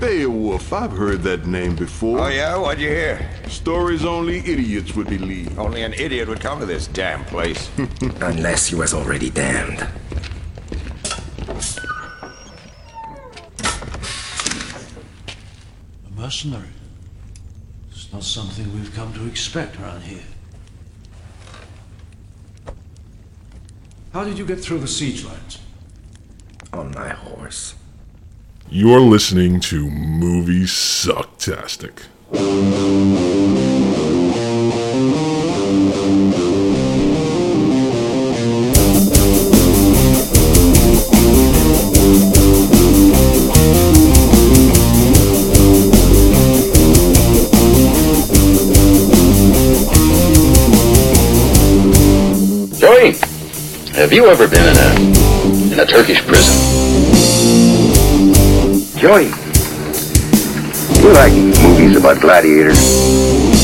Beowulf, I've heard that name before. Oh, yeah? What'd you hear? Stories only idiots would believe. Only an idiot would come to this damn place. Unless he was already damned. A mercenary. It's not something we've come to expect around here. How did you get through the siege lines? On my horse. You're listening to Movie Sucktastic. Joey, have you ever been in a in a Turkish prison? Joey, you like movies about gladiators?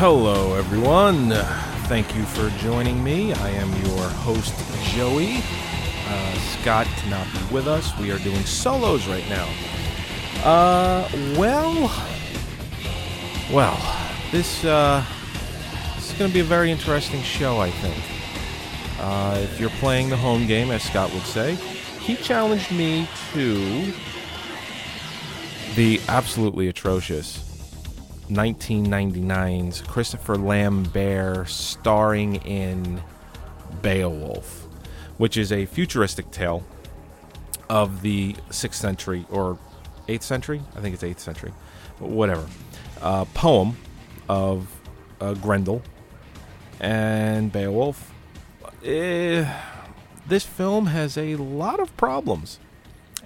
Hello, everyone. Thank you for joining me. I am your host, Joey. Uh, Scott cannot be with us. We are doing solos right now. Uh, well, well, this uh, this is going to be a very interesting show, I think. Uh, if you're playing the home game, as Scott would say, he challenged me to the absolutely atrocious 1999's Christopher Lambert starring in Beowulf, which is a futuristic tale of the 6th century or 8th century? I think it's 8th century, whatever. Uh, poem of uh, Grendel and Beowulf. Eh, this film has a lot of problems.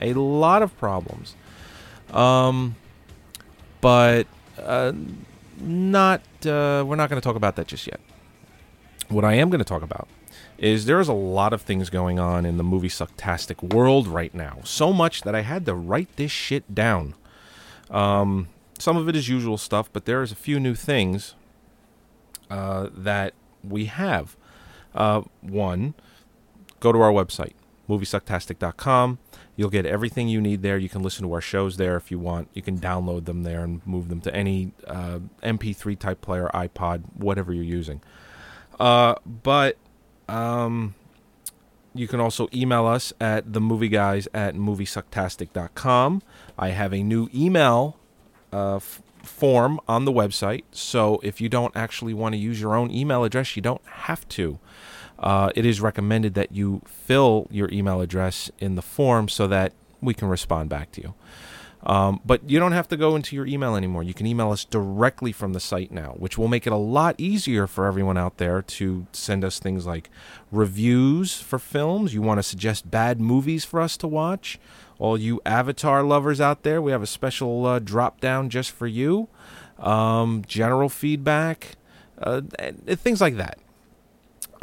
A lot of problems. Um, but uh, not uh, we're not going to talk about that just yet. What I am going to talk about is there is a lot of things going on in the movie sucktastic world right now. So much that I had to write this shit down. Um, some of it is usual stuff, but there is a few new things uh, that we have. Uh, one, go to our website, moviesucktastic.com. You'll get everything you need there. You can listen to our shows there if you want. You can download them there and move them to any uh, MP3 type player, iPod, whatever you're using. Uh, but Um, you can also email us at themovieguys at moviesucktastic.com. I have a new email uh, f- form on the website, so if you don't actually want to use your own email address, you don't have to. Uh, it is recommended that you fill your email address in the form so that we can respond back to you. Um, but you don't have to go into your email anymore. You can email us directly from the site now, which will make it a lot easier for everyone out there to send us things like reviews for films. You want to suggest bad movies for us to watch. All you Avatar lovers out there, we have a special uh, drop down just for you. Um, general feedback, uh, things like that.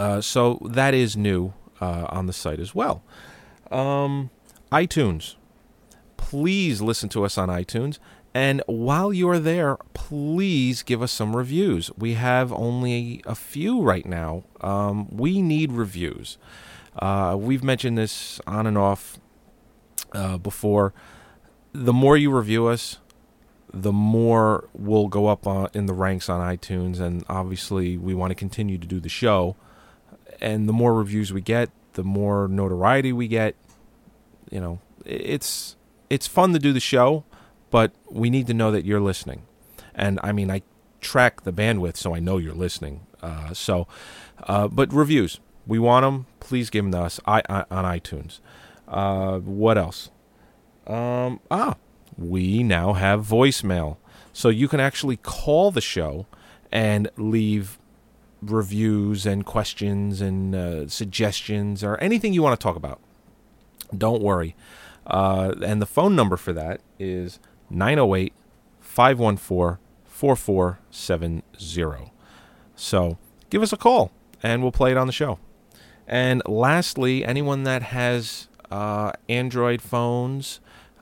Uh, so that is new uh, on the site as well. Um, iTunes please listen to us on iTunes. And while you are there, please give us some reviews. We have only a few right now. Um, we need reviews. Uh, we've mentioned this on and off uh, before. The more you review us, the more we'll go up uh, in the ranks on iTunes. And obviously, we want to continue to do the show. And the more reviews we get, the more notoriety we get. You know, it's it's fun to do the show, but we need to know that you're listening. And I mean, I track the bandwidth, so I know you're listening. Uh, so, uh, but reviews, we want them. Please give them to us I, I, on iTunes. Uh, what else? Um, ah, we now have voicemail, so you can actually call the show and leave reviews and questions and uh, suggestions or anything you want to talk about. Don't worry. Uh, and the phone number for that is 908 514 4470. So give us a call and we'll play it on the show. And lastly, anyone that has uh, Android phones,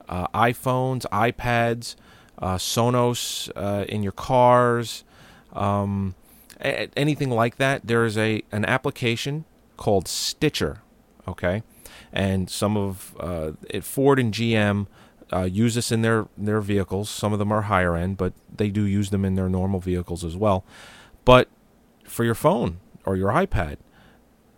uh, iPhones, iPads, uh, Sonos uh, in your cars, um, anything like that, there is a an application called Stitcher. Okay, and some of uh, it, Ford and GM uh, use this in their their vehicles. Some of them are higher end, but they do use them in their normal vehicles as well. But for your phone or your iPad,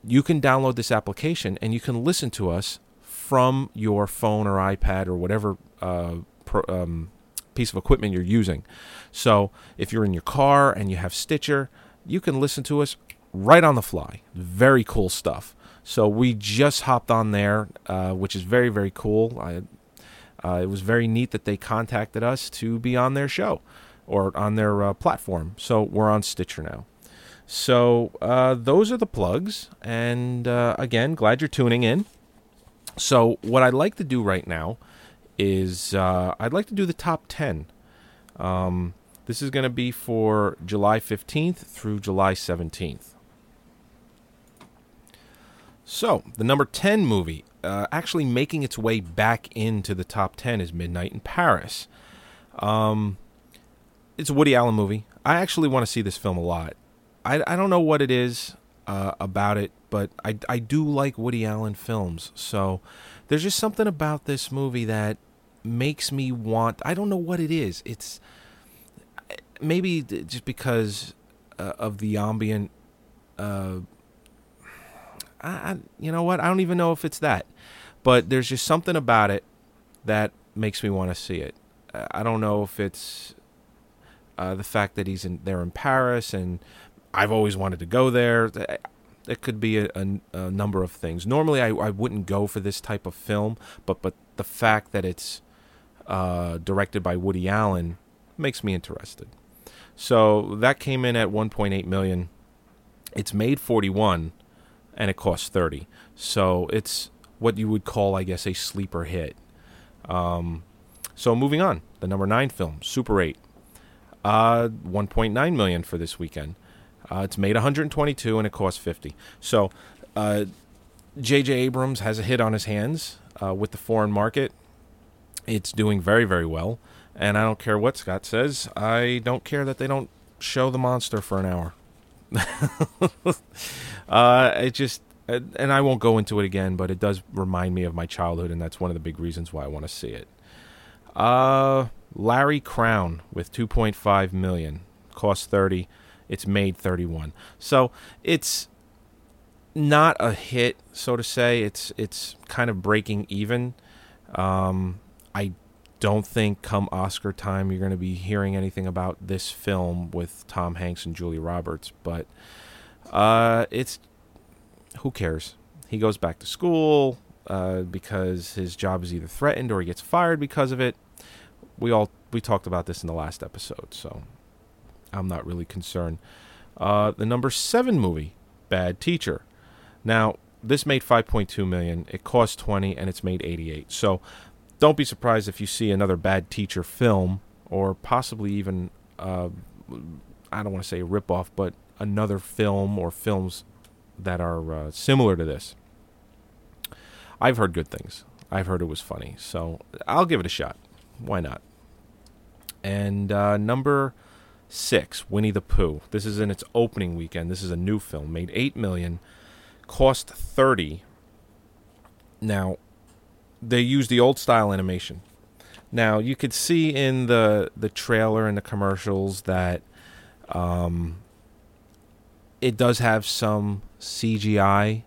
you can download this application and you can listen to us from your phone or iPad or whatever uh, pro, um, piece of equipment you're using. So if you're in your car and you have Stitcher, you can listen to us right on the fly. Very cool stuff. So we just hopped on there, uh, which is very very cool. I, uh, it was very neat that they contacted us to be on their show or on their uh, platform. So we're on Stitcher now. So uh, those are the plugs, and uh, again, glad you're tuning in. So what I'd like to do right now is uh, I'd like to do the top ten. Um, this is going to be for July 15th through July 17th. So, the number 10 movie, uh, actually making its way back into the top 10, is Midnight in Paris. Um, it's a Woody Allen movie. I actually want to see this film a lot. I, I don't know what it is uh, about it, but I, I do like Woody Allen films. So, there's just something about this movie that makes me want. I don't know what it is. It's maybe just because uh, of the ambient. Uh, I, I, you know what? I don't even know if it's that, but there's just something about it that makes me want to see it. I don't know if it's uh, the fact that he's in there in Paris, and I've always wanted to go there. It could be a, a, a number of things. Normally, I, I wouldn't go for this type of film, but but the fact that it's uh, directed by Woody Allen makes me interested. So that came in at 1.8 million. It's made 41 and it costs 30. So it's what you would call, I guess, a sleeper hit. Um, so moving on, the number nine film, Super 8, uh, 1.9 million for this weekend. Uh, it's made 122 and it costs 50. So J.J. Uh, Abrams has a hit on his hands uh, with the foreign market. It's doing very, very well. And I don't care what Scott says. I don't care that they don't show the monster for an hour. uh, it just, and I won't go into it again, but it does remind me of my childhood, and that's one of the big reasons why I want to see it. Uh, Larry Crowne with 2.5 million, cost 30. It's made 31. So it's not a hit, so to say. It's it's kind of breaking even. Um, I don't think come Oscar time you're going to be hearing anything about this film with Tom Hanks and Julia Roberts, but uh, it's who cares? He goes back to school uh, because his job is either threatened or he gets fired because of it. We all we talked about this in the last episode, so I'm not really concerned. Uh, the number seven movie, Bad Teacher. Now this made 5.2 million. It cost 20, and it's made 88. So don't be surprised if you see another Bad Teacher film, or possibly even uh, I don't want to say a ripoff, but another film or films that are uh, similar to this. I've heard good things. I've heard it was funny, so I'll give it a shot. Why not? And uh, number six, Winnie the Pooh. This is in its opening weekend. This is a new film, made eight million, cost thirty. Now, they use the old style animation. Now you could see in the the trailer and the commercials that um, it does have some CGI.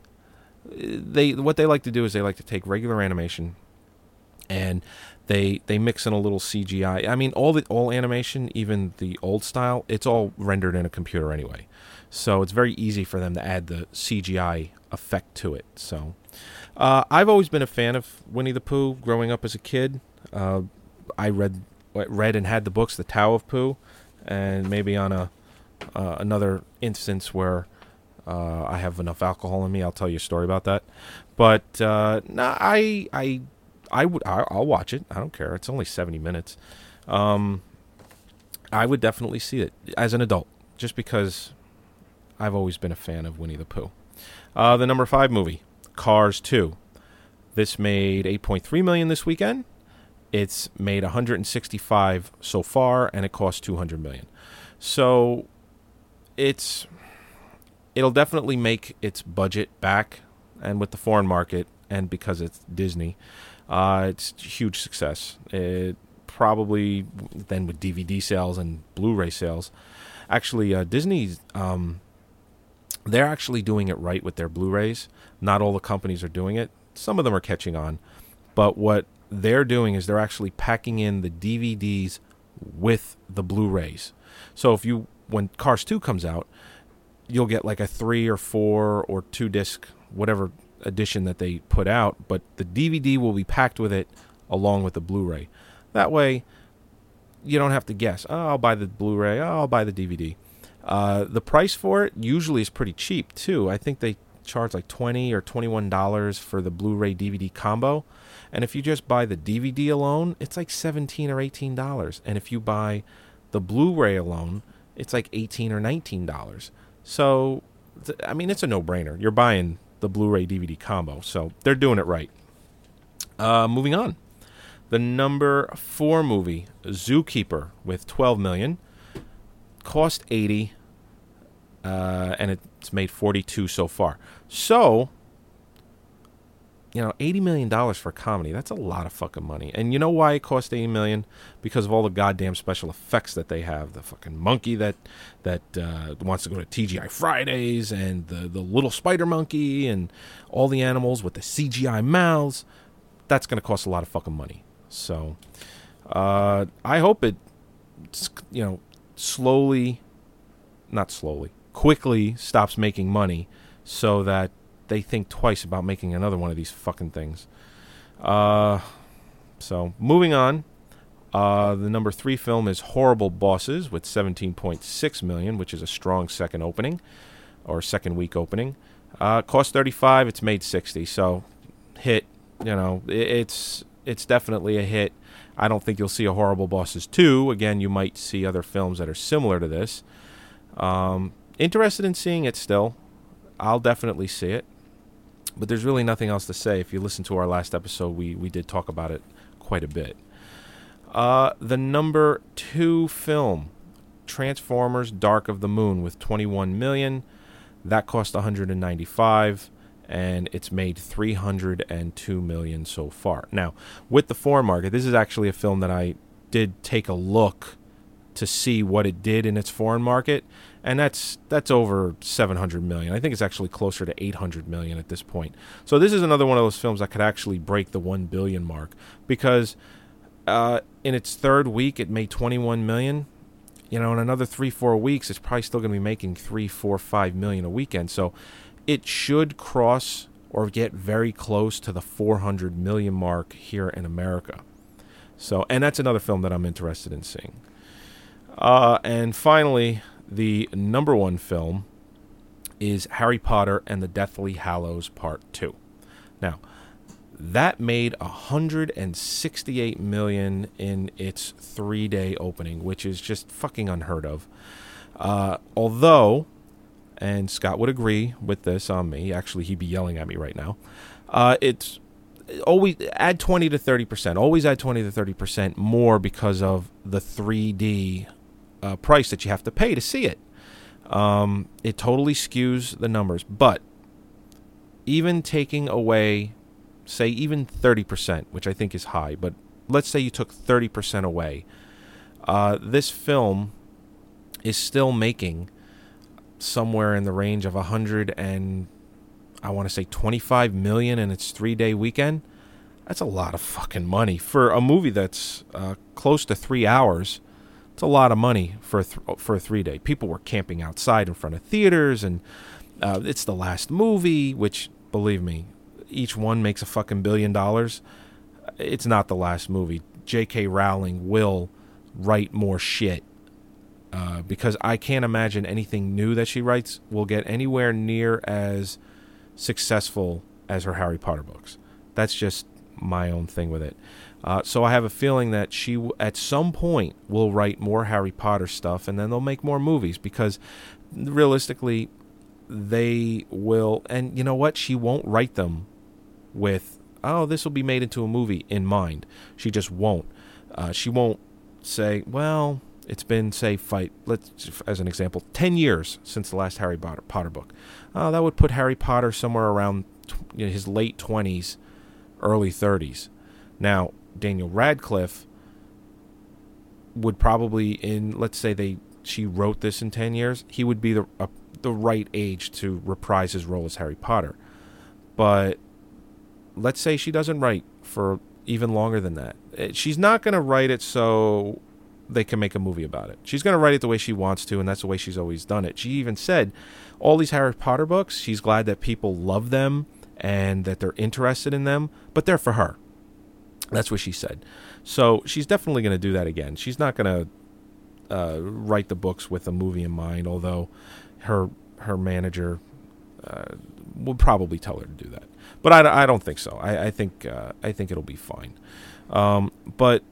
They what they like to do is they like to take regular animation and they they mix in a little CGI. I mean, all the all animation, even the old style, it's all rendered in a computer anyway. So it's very easy for them to add the CGI effect to it. So uh, I've always been a fan of Winnie the Pooh. Growing up as a kid, uh, I read read and had the books, The Tao of Pooh, and maybe on a uh, another instance where uh, I have enough alcohol in me, I'll tell you a story about that. But uh, nah, I I I would I, will watch it. I don't care. It's only seventy minutes. Um, I would definitely see it as an adult, just because I've always been a fan of Winnie the Pooh. Uh, the number five movie, Cars Two. This made eight point three million this weekend. It's made 165 so far, and it cost 200 million. So it's it'll definitely make its budget back, and with the foreign market, and because it's Disney, uh, it's a huge success. It probably then with DVD sales and Blu-ray sales. Actually, uh, Disney's um, they're actually doing it right with their Blu-rays. Not all the companies are doing it. Some of them are catching on, but what they're doing is they're actually packing in the DVDs with the Blu-rays. So if you when Cars 2 comes out, you'll get like a 3 or 4 or 2 disc whatever edition that they put out, but the DVD will be packed with it along with the Blu-ray. That way you don't have to guess. Oh, I'll buy the Blu-ray. Oh, I'll buy the DVD. Uh, the price for it usually is pretty cheap too. I think they charge like twenty or twenty-one dollars for the Blu-ray DVD combo, and if you just buy the DVD alone, it's like seventeen or eighteen dollars. And if you buy the Blu-ray alone, it's like eighteen or nineteen dollars. So, I mean, it's a no-brainer. You're buying the Blu-ray DVD combo, so they're doing it right. Uh, moving on, the number four movie, Zookeeper, with twelve million, cost eighty, uh, and it's made forty-two so far. So, you know, eighty million dollars for a comedy, that's a lot of fucking money. And you know why it cost eighty million? Because of all the goddamn special effects that they have. The fucking monkey that that uh, wants to go to TGI Fridays and the the little spider monkey and all the animals with the CGI mouths. That's gonna cost a lot of fucking money. So uh, I hope it you know, slowly not slowly, quickly stops making money so that they think twice about making another one of these fucking things. Uh, so moving on, uh, the number three film is Horrible Bosses with 17.6 million, which is a strong second opening or second week opening. Uh, cost 35, it's made 60, so hit. You know, it, it's it's definitely a hit. I don't think you'll see a Horrible Bosses 2. Again, you might see other films that are similar to this. Um, interested in seeing it still. I'll definitely see it. But there's really nothing else to say. If you listen to our last episode, we, we did talk about it quite a bit. Uh, the number two film, Transformers: Dark of the Moon, with 21 million. That cost 195, and it's made 302 million so far. Now, with the foreign market, this is actually a film that I did take a look to see what it did in its foreign market, and that's that's over 700 million. I think it's actually closer to 800 million at this point. So this is another one of those films that could actually break the 1 billion mark because uh, in its third week it made 21 million. You know, in another three four weeks, it's probably still going to be making three, four, five million a weekend. So it should cross or get very close to the 400 million mark here in America. So, and that's another film that I'm interested in seeing. Uh, and finally, the number one film is Harry Potter and the Deathly Hallows Part 2. Now, that made 168 million in its 3-day opening, which is just fucking unheard of. Uh, although and Scott would agree with this on me. Actually, he'd be yelling at me right now. Uh, it's always add 20 to 30 percent. Always add 20 to 30 percent more because of the 3D uh, price that you have to pay to see it. Um, it totally skews the numbers, but even taking away, say, even 30 percent, which I think is high, but let's say you took 30 percent away, uh, this film is still making somewhere in the range of a hundred and I want to say 25 million in its three day weekend. That's a lot of fucking money for a movie that's uh, close to three hours. It's a lot of money for th- for a three day. People were camping outside in front of theaters, and uh, it's the last movie. Which, believe me, each one makes a fucking billion dollars. It's not the last movie. J.K. Rowling will write more shit uh, because I can't imagine anything new that she writes will get anywhere near as successful as her Harry Potter books. That's just my own thing with it. Uh, so I have a feeling that she, w- at some point, will write more Harry Potter stuff, and then they'll make more movies because, realistically, they will. And you know what? She won't write them with, "Oh, this will be made into a movie" in mind. She just won't. Uh, she won't say, "Well, it's been, say, fight. Let's, as an example, ten years since the last Harry Potter, Potter book. Uh, that would put Harry Potter somewhere around you know, his late twenties, early thirties. Now, Daniel Radcliffe would probably, in let's say they she wrote this in ten years, he would be the uh, the right age to reprise his role as Harry Potter. But let's say she doesn't write for even longer than that. Eh, she's not going to write it so they can make a movie about it. She's going to write it the way she wants to, and that's the way she's always done it. She even said all these Harry Potter books, she's glad that people love them and that they're interested in them, but they're for her. That's what she said. So she's definitely going to do that again. She's not going to uh, write the books with a movie in mind, although her her manager uh, will probably tell her to do that. But I, I don't think so. I, I think uh, I think it'll be fine. Um, but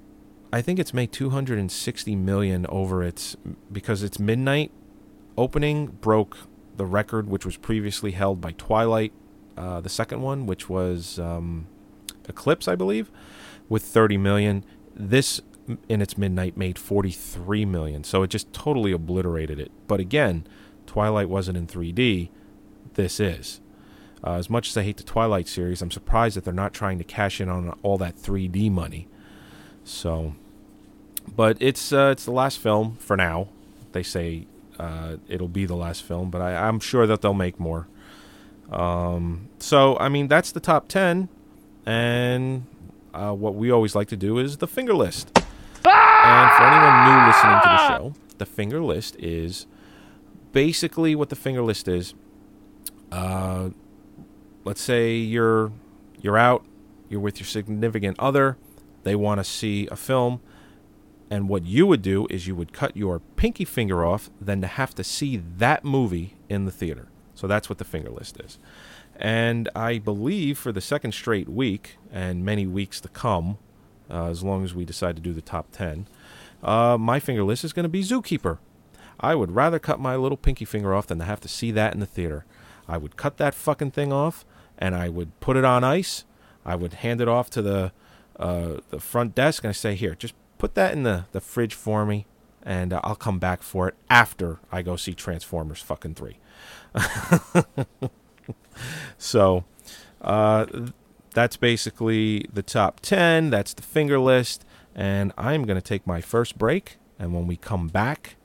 I think it's made 260 million over its because its midnight opening broke the record, which was previously held by Twilight, uh, the second one, which was um, Eclipse, I believe, with 30 million. This in its midnight made 43 million, so it just totally obliterated it. But again, Twilight wasn't in 3D. This is. Uh, as much as I hate the Twilight series, I'm surprised that they're not trying to cash in on all that 3D money. So, but it's uh, it's the last film for now. They say uh, it'll be the last film, but I, I'm sure that they'll make more. Um, so, I mean, that's the top 10. And uh, what we always like to do is the finger list. And for anyone new listening to the show, the finger list is basically what the finger list is. Uh, let's say you're you're out, you're with your significant other, they want to see a film, and what you would do is you would cut your pinky finger off, then to have to see that movie in the theater. So that's what the finger list is. And I believe for the second straight week, and many weeks to come, uh, as long as we decide to do the top 10, uh, my finger list is going to be Zookeeper. I would rather cut my little pinky finger off than to have to see that in the theater. I would cut that fucking thing off, and I would put it on ice. I would hand it off to the uh, the front desk, and I say, "Here, just put that in the, the fridge for me, and uh, I'll come back for it after I go see Transformers fucking three. so, uh, that's basically the top 10. That's the finger list. And I'm going to take my first break. And when we come back,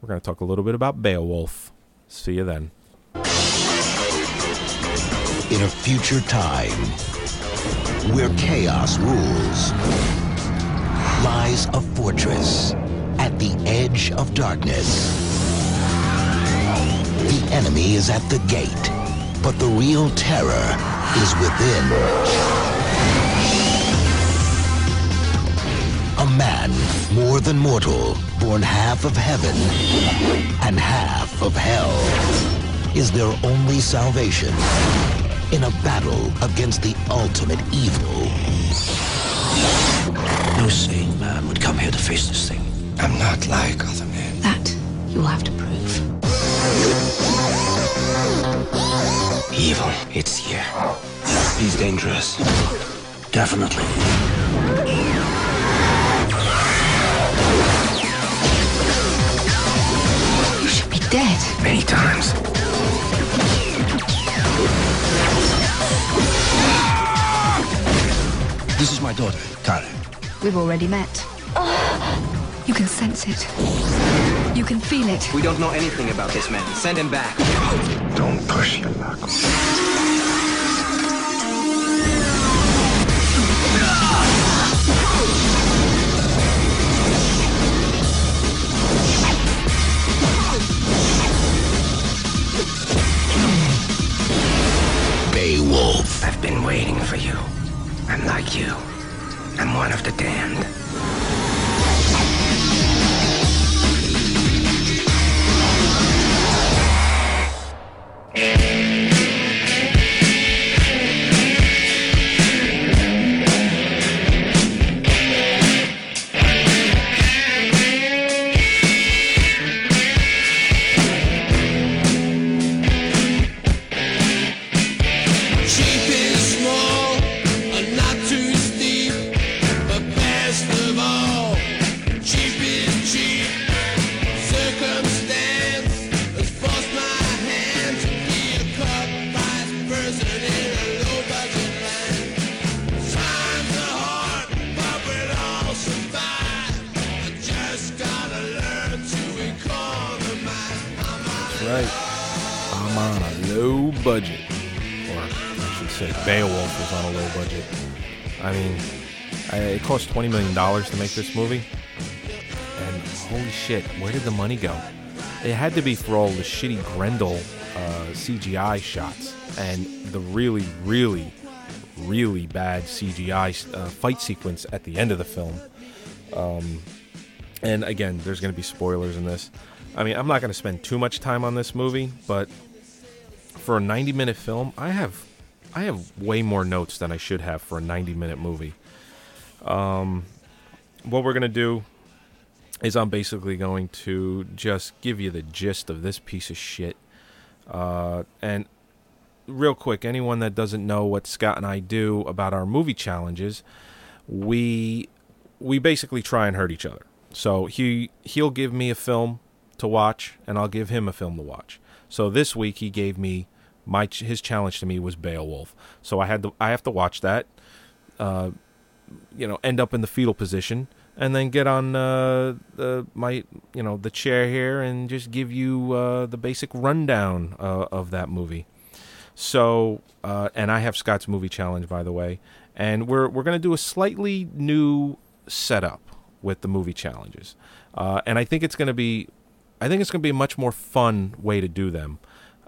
we're going to talk a little bit about Beowulf. See you then. In a future time, where chaos rules, lies a fortress at the edge of darkness. The enemy is at the gate, but the real terror is within. A man more than mortal, born half of heaven and half of hell, is their only salvation in a battle against the ultimate evil. No sane man would come here to face this thing. I'm not like other men. That you will have to prove. Evil, it's here. He's dangerous. Definitely. You should be dead. Many times. This is my daughter, Karen. We've already met. You can sense it. You can feel it. We don't know anything about this man. Send him back. Don't push your luck. Beowulf. I've been waiting for you. I'm like you. I'm one of the damned. Budget. Or I should say, Beowulf was on a low budget. I mean, I, it cost $20 million to make this movie. And holy shit, where did the money go? It had to be for all the shitty Grendel uh, CGI shots and the really, really, really bad CGI uh, fight sequence at the end of the film. Um, and again, there's going to be spoilers in this. I mean, I'm not going to spend too much time on this movie, but for a 90 minute film, I have I have way more notes than I should have for a 90 minute movie. Um, what we're to do is I'm basically going to just give you the gist of this piece of shit. Uh, and real quick, anyone that doesn't know what Scott and I do about our movie challenges, we we basically try and hurt each other. So he he'll give me a film to watch, and I'll give him a film to watch. So this week he gave me my his challenge to me was Beowulf. So I had to I have to watch that. Uh, you know, end up in the fetal position, and then get on uh, the my you know the chair here and just give you uh, the basic rundown uh, of that movie. So, uh, and I have Scott's movie challenge, by the way, and we're we're gonna do a slightly new setup with the movie challenges, uh, and I think it's gonna be, I think it's gonna be a much more fun way to do them.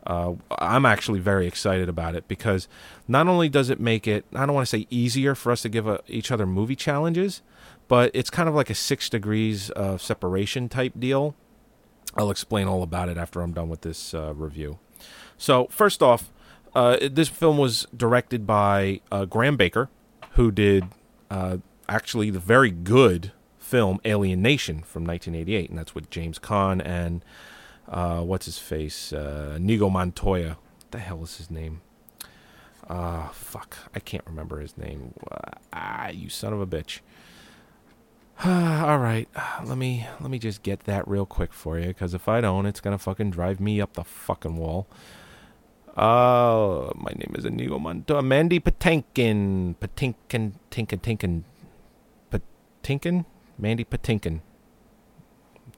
Uh, I'm actually very excited about it because not only does it make it, I don't want to say easier for us to give a, each other movie challenges, but it's kind of like a six degrees of separation type deal. I'll explain all about it after I'm done with this uh, review. So, first off, uh, this film was directed by uh, Graham Baker, who did uh, actually the very good film Alien Nation from 1988, and that's with James Caan and uh, what's his face, uh, Nigo Montoya. What the hell is his name? Ah, fuck, I can't remember his name. Ah, you son of a bitch. All right, let me let me just get that real quick for you, because if I don't, it's gonna fucking drive me up the fucking wall. Uh, my name is Inigo Montoya. Mandy Patinkin. Patinkin, Tinkin, Tinkin. Patinkin? Mandy Patinkin.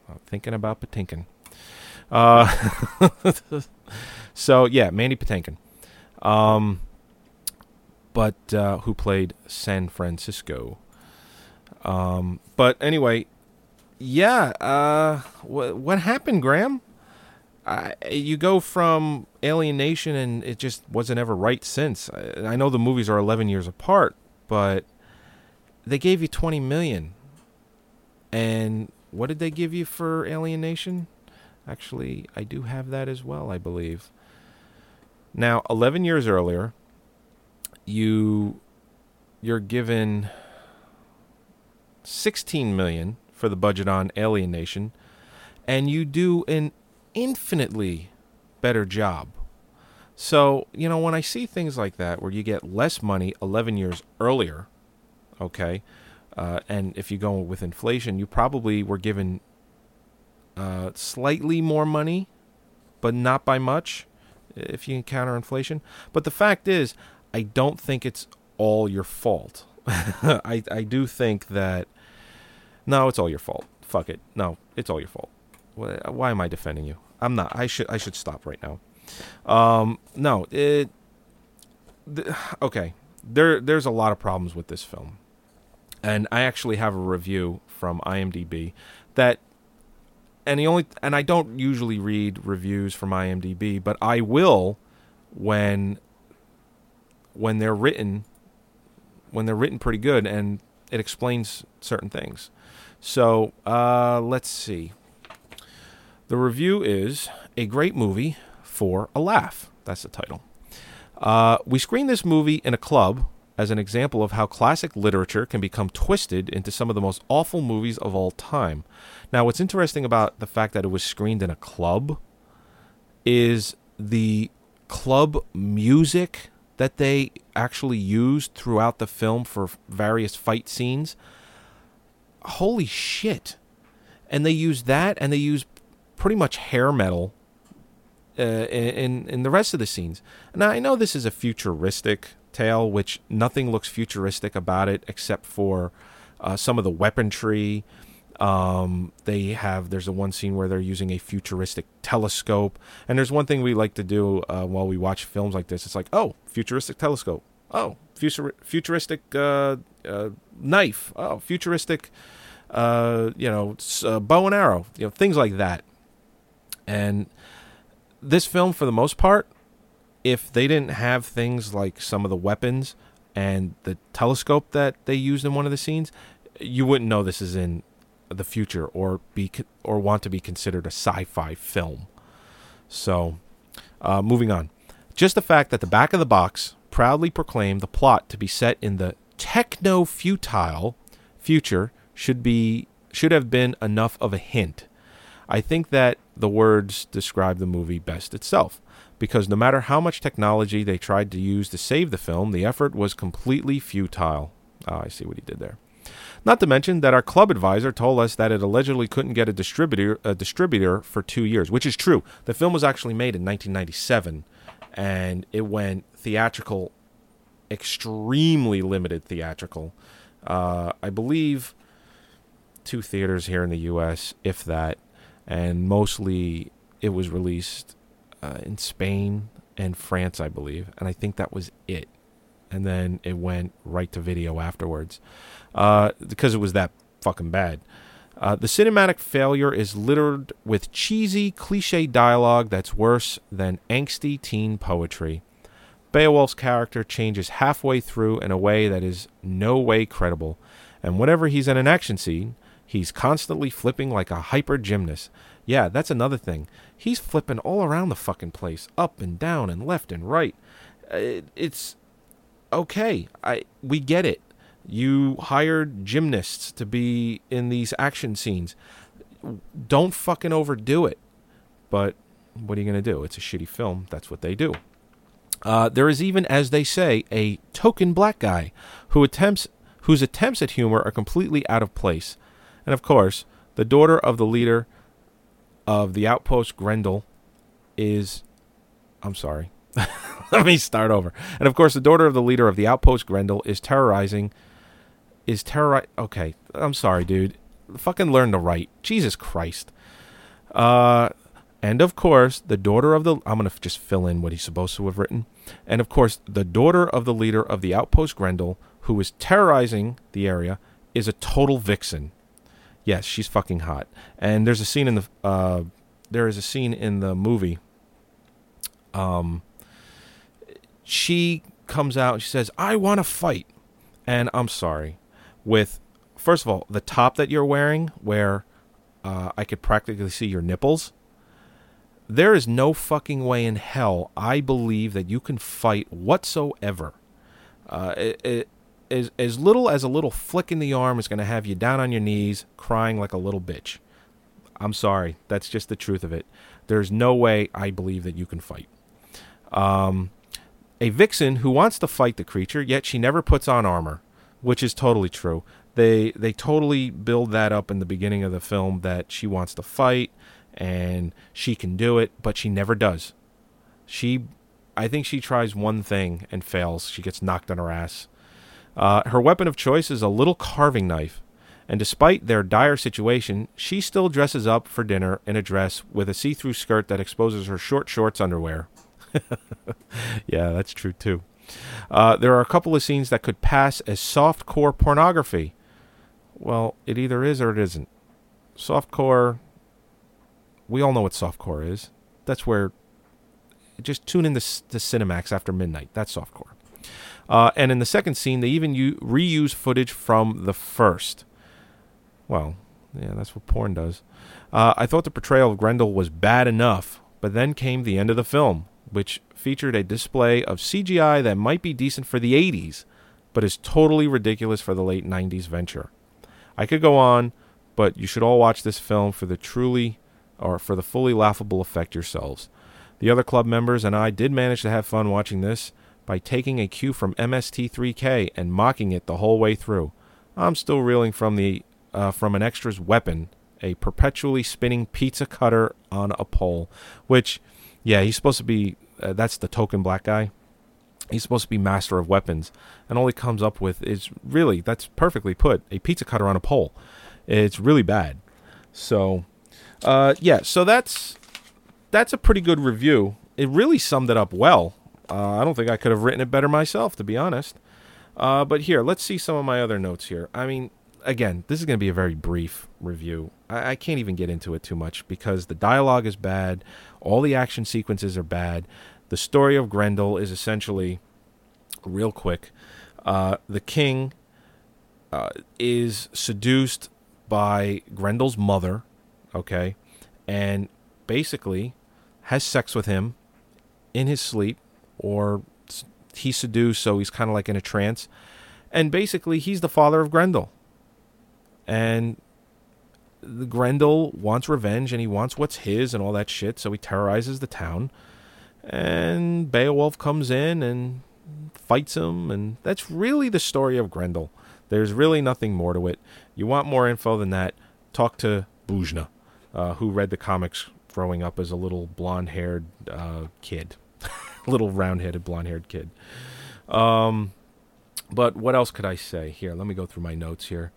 I'm thinking about Patinkin. Uh, so yeah, Mandy Patinkin, um, but uh, who played Sam Francisco. Um, but anyway, yeah. Uh, what what happened, Graham? I, you go from Alien Nation and it just wasn't ever right since. I, I know the movies are 11 years apart, but they gave you 20 million. And what did they give you for Alien Nation? Actually, I do have that as well, I believe. Now, 11 years earlier, you you're given 16 million for the budget on Alien Nation, and you do an infinitely better job. So, you know, when I see things like that where you get less money 11 years earlier, okay, uh, and if you go with inflation, you probably were given uh, slightly more money, but not by much if you encounter inflation. But the fact is, I don't think it's all your fault. I, I do think that, no, it's all your fault. Fuck it. No, it's all your fault. Why, am I defending you? I'm not. I should I should stop right now. Um, no, it. Th- okay, there there's a lot of problems with this film, and I actually have a review from IMDb that, and the only and I don't usually read reviews from IMDb, but I will when when they're written when they're written pretty good and it explains certain things. So uh, let's see. The review is a great movie for a laugh. That's the title. Uh, we screened this movie in a club as an example of how classic literature can become twisted into some of the most awful movies of all time. Now, what's interesting about the fact that it was screened in a club is the club music that they actually used throughout the film for various fight scenes. Holy shit. And they use that and they use pretty much hair metal uh, in in the rest of the scenes. Now I know this is a futuristic tale, which nothing looks futuristic about it except for uh, some of the weaponry. Um, they have there's a one scene where they're using a futuristic telescope, and there's one thing we like to do uh, while we watch films like this. It's like, oh, futuristic telescope. Oh, futur- futuristic uh, uh, knife. Oh, futuristic, uh, you know, uh, bow and arrow. You know, things like that. And this film, for the most part, if they didn't have things like some of the weapons and the telescope that they used in one of the scenes, you wouldn't know this is in the future or be or want to be considered a sci-fi film. So, uh, moving on, just the fact that the back of the box proudly proclaimed the plot to be set in the techno futile future should be should have been enough of a hint. I think that the words describe the movie best itself, because no matter how much technology they tried to use to save the film, the effort was completely futile. Ah, I see what he did there. Not to mention that our club advisor told us that it allegedly couldn't get a distributor a distributor for two years, which is true. The film was actually made in 1997, and it went theatrical, extremely limited theatrical. Uh, I believe two theaters here in the U.S., if that, and mostly it was released uh, in Spain and France, I believe, and I think that was it. And then it went right to video afterwards uh, because it was that fucking bad. Uh, the cinematic failure is littered with cheesy, cliche dialogue that's worse than angsty teen poetry. Beowulf's character changes halfway through in a way that is no way credible, and whenever he's in an action scene, he's constantly flipping like a hyper gymnast. Yeah, that's another thing. He's flipping all around the fucking place, up and down and left and right. Uh, It, it's okay. I we get it. You hired gymnasts to be in these action scenes. Don't fucking overdo it. But what are you going to do? It's a shitty film. That's what they do. Uh, there is even, as they say, a token black guy who attempts whose attempts at humor are completely out of place. And of course, the daughter of the leader of the outpost, Grendel, is. I'm sorry. Let me start over. And of course, the daughter of the leader of the outpost, Grendel, is terrorizing. Is terrori Okay, I'm sorry, dude. Fucking learn to write. Jesus Christ. Uh, And of course, the daughter of the. I'm going to just fill in what he's supposed to have written. And of course, the daughter of the leader of the outpost Grendel, who is terrorizing the area, is a total vixen. Yes, she's fucking hot. And there's a scene in the. Uh, there is a scene in the movie. Um, she comes out and she says, "I want to fight," and I'm sorry. With first of all, the top that you're wearing, where uh, I could practically see your nipples. There is no fucking way in hell I believe that you can fight whatsoever. Uh, it, it, as, as little as a little flick in the arm is going to have you down on your knees crying like a little bitch. I'm sorry. That's just the truth of it. There's no way I believe that you can fight. Um, a vixen who wants to fight the creature, yet she never puts on armor, which is totally true. They they totally build that up in the beginning of the film that she wants to fight and she can do it, but she never does. She, I think she tries one thing and fails. She gets knocked on her ass. Uh, her weapon of choice is a little carving knife, and despite their dire situation, she still dresses up for dinner in a dress with a see through skirt that exposes her short shorts underwear. yeah, that's true too. Uh, there are a couple of scenes that could pass as softcore pornography. Well, it either is or it isn't. Softcore, we all know what softcore is. That's where just tune in to, to Cinemax after midnight. That's softcore. Uh, and in the second scene, they even u- reuse footage from the first. Well, yeah, that's what porn does. Uh, I thought the portrayal of Grendel was bad enough, but then came the end of the film, which featured a display of CGI that might be decent for the 80s, but is totally ridiculous for the late 90s venture. I could go on, but you should all watch this film for the truly or for the fully laughable effect yourselves. The other club members and I did manage to have fun watching this by taking a cue from MST3K and mocking it the whole way through. I'm still reeling from the uh, from an extra's weapon, a perpetually spinning pizza cutter on a pole, which, yeah, he's supposed to be. Uh, that's the token black guy. He's supposed to be master of weapons, and all he comes up with is really that's perfectly put a pizza cutter on a pole. It's really bad. So, uh, yeah, so that's that's a pretty good review. It really summed it up well. Uh, I don't think I could have written it better myself, to be honest. Uh, but here, let's see some of my other notes here. I mean, again, this is going to be a very brief review. I, I can't even get into it too much because the dialogue is bad, all the action sequences are bad. The story of Grendel is essentially, real quick, uh, the king uh, is seduced by Grendel's mother, okay, and basically has sex with him in his sleep, or he's seduced, so he's kind of like in a trance. And basically, he's the father of Grendel. And Grendel wants revenge and he wants what's his and all that shit, so he terrorizes the town. And Beowulf comes in and fights him, and that's really the story of Grendel. There's really nothing more to it. You want more info than that? Talk to Bujna, uh, who read the comics growing up as a little blonde-haired uh, kid, little round-headed blonde-haired kid. Um, but what else could I say? Here, let me go through my notes here.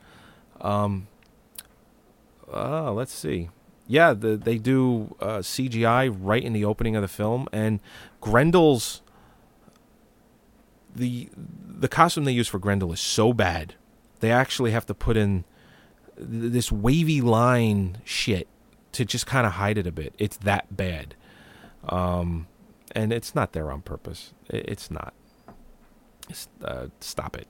Um, uh, let's see. Yeah, the, they do uh, CGI right in the opening of the film, and Grendel's the the costume they use for Grendel is so bad. They actually have to put in this wavy line shit to just kind of hide it a bit. It's that bad, um, and it's not there on purpose. It's not. Uh, stop it.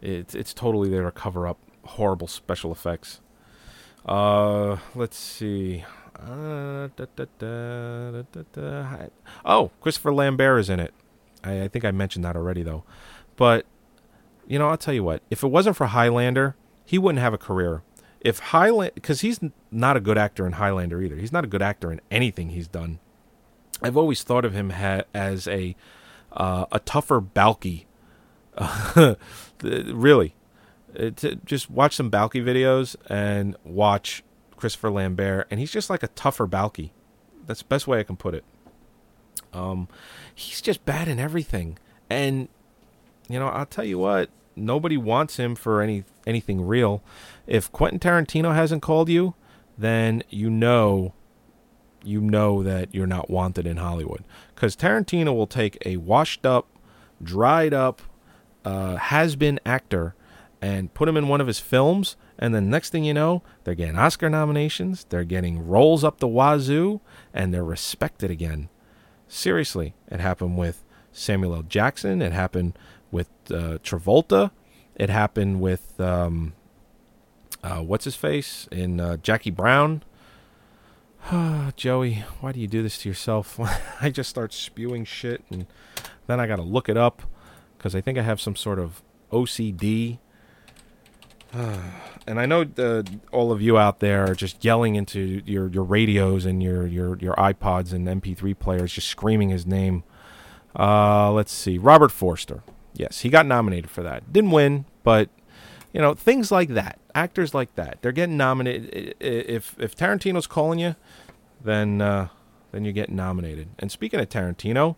It's it's totally there to cover up horrible special effects. Uh, let's see. Uh, da, da, da. Oh, Christopher Lambert is in it. I, I think I mentioned that already, though. But you know, I'll tell you what. If it wasn't for Highlander, he wouldn't have a career. If Highlander, because he's not a good actor in Highlander either. He's not a good actor in anything he's done. I've always thought of him ha- as a uh, a tougher Balki. really, it's, uh, just watch some Balki videos and watch Christopher Lambert, and he's just like a tougher Balki. That's the best way I can put it. Um, he's just bad in everything, and you know, I'll tell you what, nobody wants him for any anything real. If Quentin Tarantino hasn't called you, then you know you know that you're not wanted in Hollywood. Because Tarantino will take a washed up, dried up, uh, has been actor and put him in one of his films, and then next thing you know, they're getting Oscar nominations, they're getting roles up the wazoo, and they're respected again. Seriously, it happened with Samuel L. Jackson, it happened with uh, Travolta, it happened with um, uh, what's his face in uh, Jackie Brown. Joey, why do you do this to yourself? I just start spewing shit, and then I got to look it up because I think I have some sort of OCD. and I know uh, all of you out there are just yelling into your, your radios and your, your, your iPods and MP3 players, just screaming his name. Uh, let's see. Robert Forster. Yes, he got nominated for that. Didn't win, but you know things like that. Actors like that. They're getting nominated. If if Tarantino's calling you, then uh, then you get nominated. And speaking of Tarantino,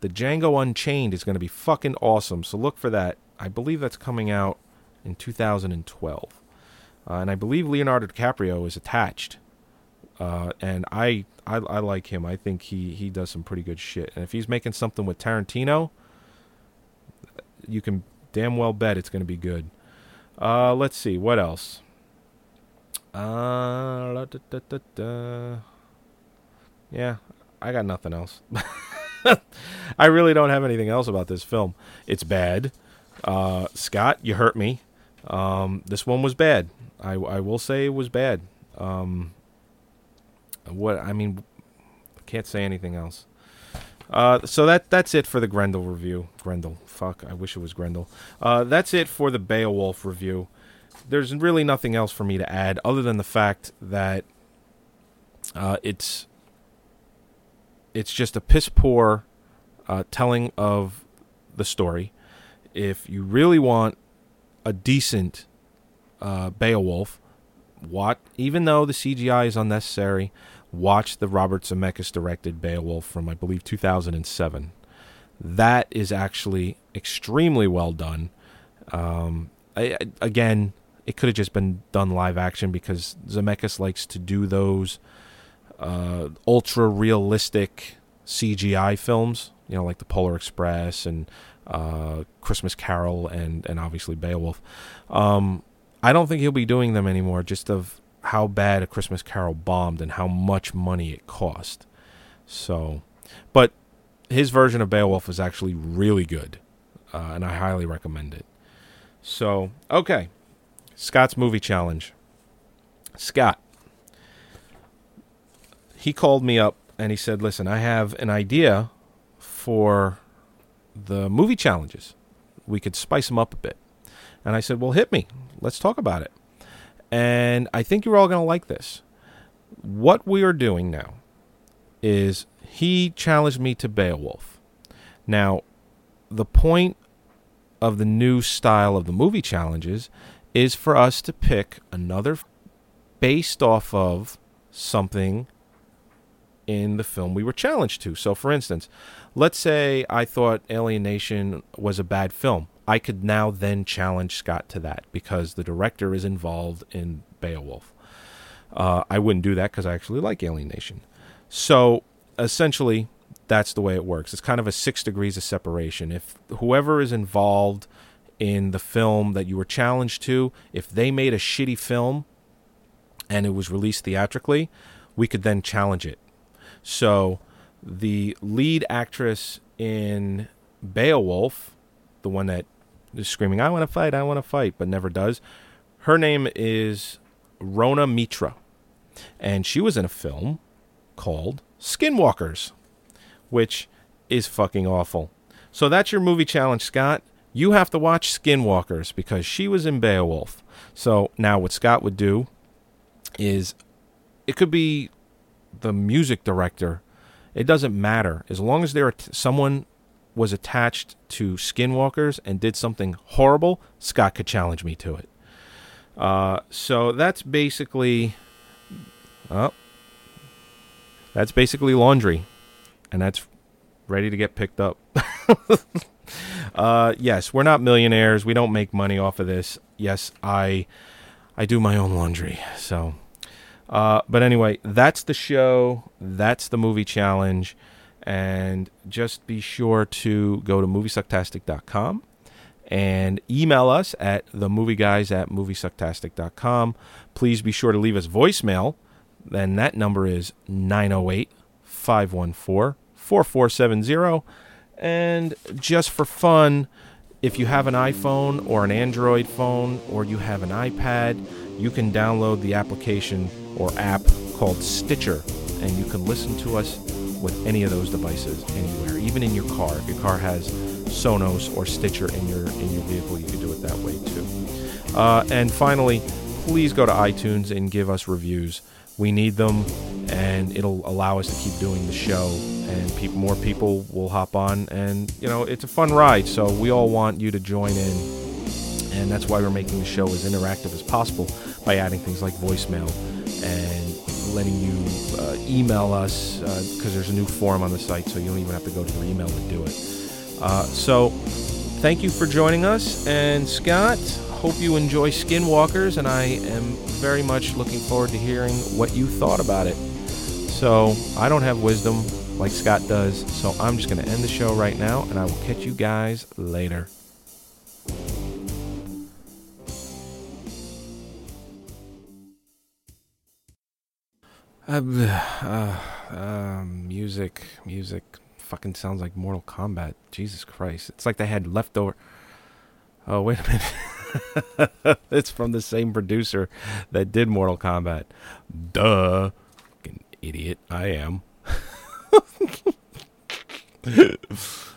the Django Unchained is going to be fucking awesome. So look for that. I believe that's coming out in 2012, uh, and I believe Leonardo DiCaprio is attached. Uh, and I, I I like him. I think he he does some pretty good shit. And if he's making something with Tarantino, you can damn well bet it's going to be good. Uh, let's see what else. Uh, da- da- da- yeah, I got nothing else. I really don't have anything else about this film. It's bad. Uh, Scott, you hurt me. Um, this one was bad. I, I will say it was bad. Um, what I mean, can't say anything else. Uh, so that that's it for the Grendel review. Grendel, fuck, I wish it was Grendel. Uh, that's it for the Beowulf review. There's really nothing else for me to add other than the fact that uh, it's it's just a piss poor uh, telling of the story. If you really want a decent uh, Beowulf, what even though the CGI is unnecessary, watch the Robert Zemeckis directed Beowulf from I believe 2007. That is actually extremely well done. Um, I, I- again, it could have just been done live action because Zemeckis likes to do those uh, ultra realistic CGI films, you know, like the Polar Express and uh, Christmas Carol and and obviously Beowulf. Um, I don't think he'll be doing them anymore, just of how bad a Christmas Carol bombed and how much money it cost. So, but his version of Beowulf is actually really good, uh, and I highly recommend it. So, okay, Scott's movie challenge. Scott, he called me up and he said, "Listen, I have an idea for the movie challenges. We could spice them up a bit." And I said, "Well, hit me. Let's talk about it." And I think you're all going to like this. What we are doing now is he challenged me to Beowulf. Now, the point of the new style of the movie challenges is for us to pick another based off of something in the film we were challenged to. So, for instance, let's say I thought Alien Nation was a bad film. I could now then challenge Scott to that because the director is involved in Beowulf. Uh, I wouldn't do that because I actually like Alien Nation. So, essentially, that's the way it works. It's kind of a six degrees of separation. If whoever is involved in the film that you were challenged to, if they made a shitty film and it was released theatrically, we could then challenge it. So the lead actress in Beowulf, the one that screaming, I want to fight, I want to fight, but never does, her name is Rhona Mitra. And she was in a film called Skinwalkers, which is fucking awful. So that's your movie challenge, Scott. You have to watch Skinwalkers because she was in Beowulf. So now what Scott would do is it could be the music director. It doesn't matter as long as there are someone was attached to Skinwalkers and did something horrible. Scott could challenge me to it. Uh, so that's basically, oh, that's basically laundry, and that's ready to get picked up. uh, yes, we're not millionaires. We don't make money off of this. Yes, I, I do my own laundry. So, Uh, but anyway, that's the show. That's the movie challenge. And just be sure to go to moviesucktastic.com and email us at themovieguys at moviesucktastic.com. Please be sure to leave us voicemail. And that number is 908 514 4470. And just for fun, if you have an iPhone or an Android phone or you have an iPad, you can download the application or app called Stitcher and you can listen to us with any of those devices anywhere, even in your car. If your car has Sonos or Stitcher in your in your vehicle, you can do it that way too. Uh, and finally, please go to iTunes and give us reviews. We need them, and it'll allow us to keep doing the show, and peop more people will hop on. And you know, it's a fun ride, so we all want you to join in, and that's why we're making the show as interactive as possible by adding things like voicemail and letting you uh, email us because there's a new form on the site, so you don't even have to go to your email to do it. Uh, so, thank you for joining us, and Scott. Hope you enjoy Skinwalkers, and I am very much looking forward to hearing what you thought about it. So, I don't have wisdom like Scott does, so I'm just going to end the show right now, and I will catch you guys later. Uh, uh, uh, music, music, fucking sounds like Mortal Kombat. Jesus Christ! It's like they had leftover. Oh wait a minute! it's from the same producer that did Mortal Kombat. Duh, fucking idiot! I am.